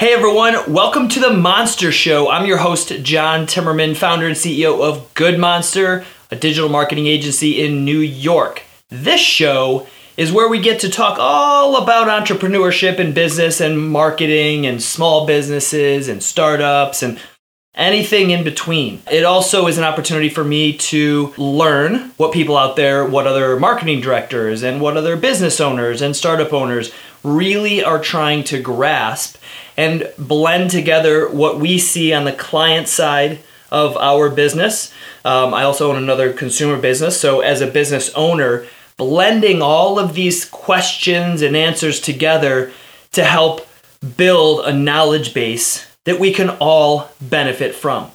Hey everyone, welcome to the Monster Show. I'm your host, John Timmerman, founder and CEO of Good Monster, a digital marketing agency in New York. This show is where we get to talk all about entrepreneurship and business and marketing and small businesses and startups and anything in between. It also is an opportunity for me to learn what people out there, what other marketing directors and what other business owners and startup owners really are trying to grasp and blend together what we see on the client side of our business. Um, I also own another consumer business, so as a business owner, blending all of these questions and answers together to help build a knowledge base that we can all benefit from.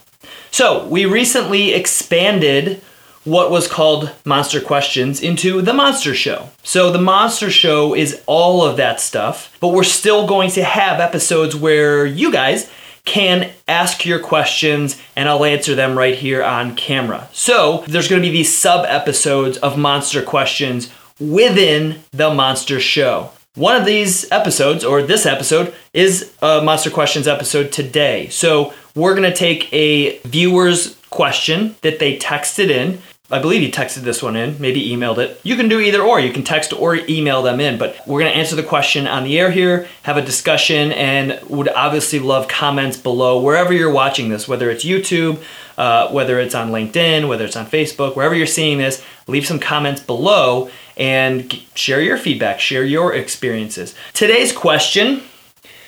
So, we recently expanded what was called Monster Questions into The Monster Show. So, The Monster Show is all of that stuff, but we're still going to have episodes where you guys can ask your questions and I'll answer them right here on camera. So, there's going to be these sub episodes of Monster Questions within The Monster Show. One of these episodes, or this episode, is a Monster Questions episode today. So we're going to take a viewer's question that they texted in. I believe you texted this one in, maybe emailed it. You can do either or. You can text or email them in, but we're going to answer the question on the air here, have a discussion, and would obviously love comments below wherever you're watching this, whether it's YouTube, uh, whether it's on LinkedIn, whether it's on Facebook, wherever you're seeing this, leave some comments below and share your feedback, share your experiences. Today's question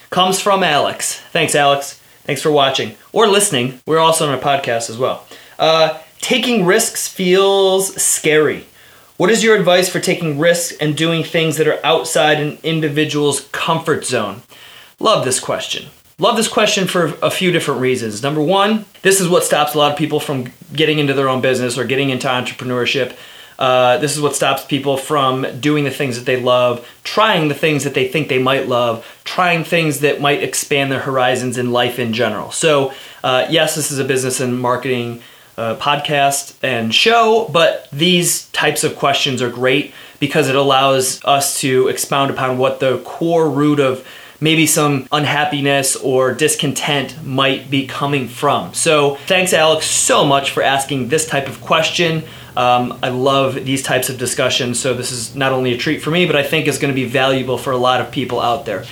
comes from Alex. Thanks, Alex. Thanks for watching or listening. We're also on a podcast as well. Uh, taking risks feels scary. What is your advice for taking risks and doing things that are outside an individual's comfort zone? Love this question. Love this question for a few different reasons. Number one, this is what stops a lot of people from getting into their own business or getting into entrepreneurship. Uh, this is what stops people from doing the things that they love, trying the things that they think they might love, trying things that might expand their horizons in life in general. So, uh, yes, this is a business and marketing uh, podcast and show, but these types of questions are great because it allows us to expound upon what the core root of maybe some unhappiness or discontent might be coming from. So, thanks, Alex, so much for asking this type of question. Um, I love these types of discussions, so this is not only a treat for me, but I think is going to be valuable for a lot of people out there.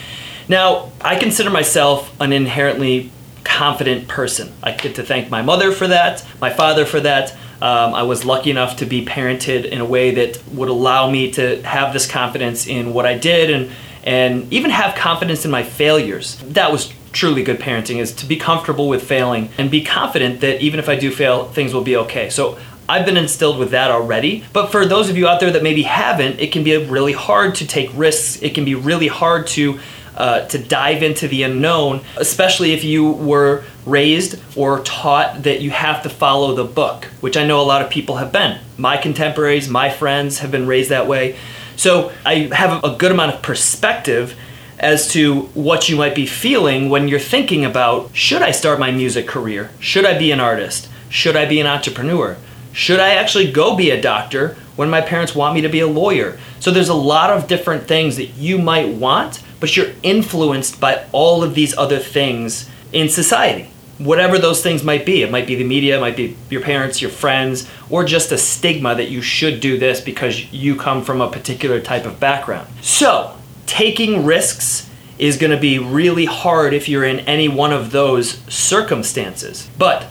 Now, I consider myself an inherently confident person. I get to thank my mother for that, my father for that. Um, I was lucky enough to be parented in a way that would allow me to have this confidence in what I did and and even have confidence in my failures. That was truly good parenting is to be comfortable with failing and be confident that even if I do fail, things will be okay. So I've been instilled with that already. But for those of you out there that maybe haven't, it can be really hard to take risks. It can be really hard to uh, to dive into the unknown, especially if you were raised or taught that you have to follow the book, which I know a lot of people have been. My contemporaries, my friends have been raised that way. So I have a good amount of perspective as to what you might be feeling when you're thinking about should I start my music career? Should I be an artist? Should I be an entrepreneur? Should I actually go be a doctor when my parents want me to be a lawyer? So there's a lot of different things that you might want, but you're influenced by all of these other things in society. Whatever those things might be. It might be the media, it might be your parents, your friends, or just a stigma that you should do this because you come from a particular type of background. So, taking risks is going to be really hard if you're in any one of those circumstances. But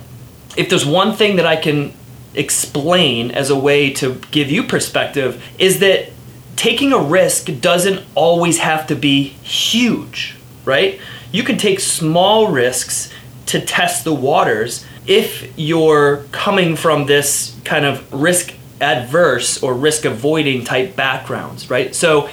if there's one thing that I can explain as a way to give you perspective is that taking a risk doesn't always have to be huge, right? You can take small risks to test the waters if you're coming from this kind of risk adverse or risk avoiding type backgrounds, right? So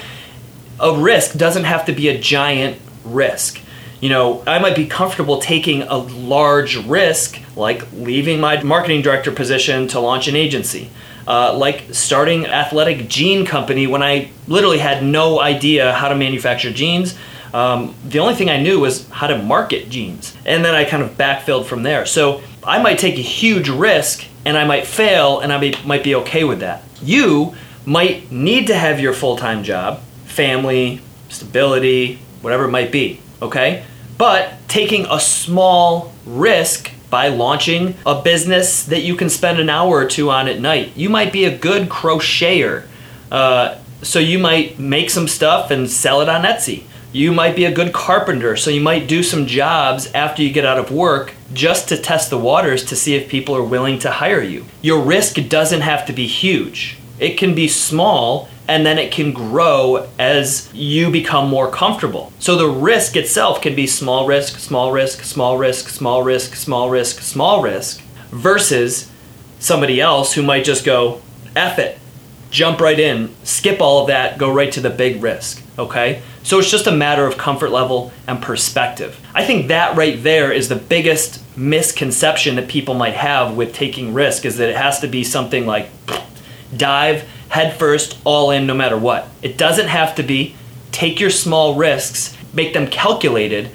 a risk doesn't have to be a giant risk you know, I might be comfortable taking a large risk, like leaving my marketing director position to launch an agency, uh, like starting athletic jean company when I literally had no idea how to manufacture jeans. Um, the only thing I knew was how to market jeans, and then I kind of backfilled from there. So I might take a huge risk, and I might fail, and I might be okay with that. You might need to have your full time job, family, stability, whatever it might be. Okay, But taking a small risk by launching a business that you can spend an hour or two on at night. You might be a good crocheter. Uh, so you might make some stuff and sell it on Etsy. You might be a good carpenter, so you might do some jobs after you get out of work just to test the waters to see if people are willing to hire you. Your risk doesn't have to be huge. It can be small and then it can grow as you become more comfortable. So the risk itself can be small risk, small risk, small risk, small risk, small risk, small risk, versus somebody else who might just go, F it, jump right in, skip all of that, go right to the big risk. Okay? So it's just a matter of comfort level and perspective. I think that right there is the biggest misconception that people might have with taking risk is that it has to be something like dive head first, all in, no matter what. It doesn't have to be. Take your small risks, make them calculated,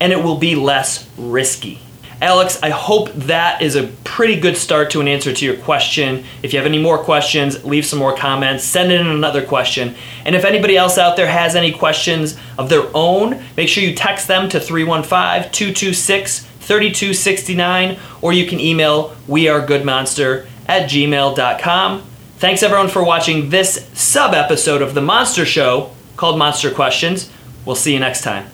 and it will be less risky. Alex, I hope that is a pretty good start to an answer to your question. If you have any more questions, leave some more comments, send in another question. And if anybody else out there has any questions of their own, make sure you text them to 315 226 3269, or you can email wearegoodmonster at gmail.com. Thanks everyone for watching this sub episode of The Monster Show called Monster Questions. We'll see you next time.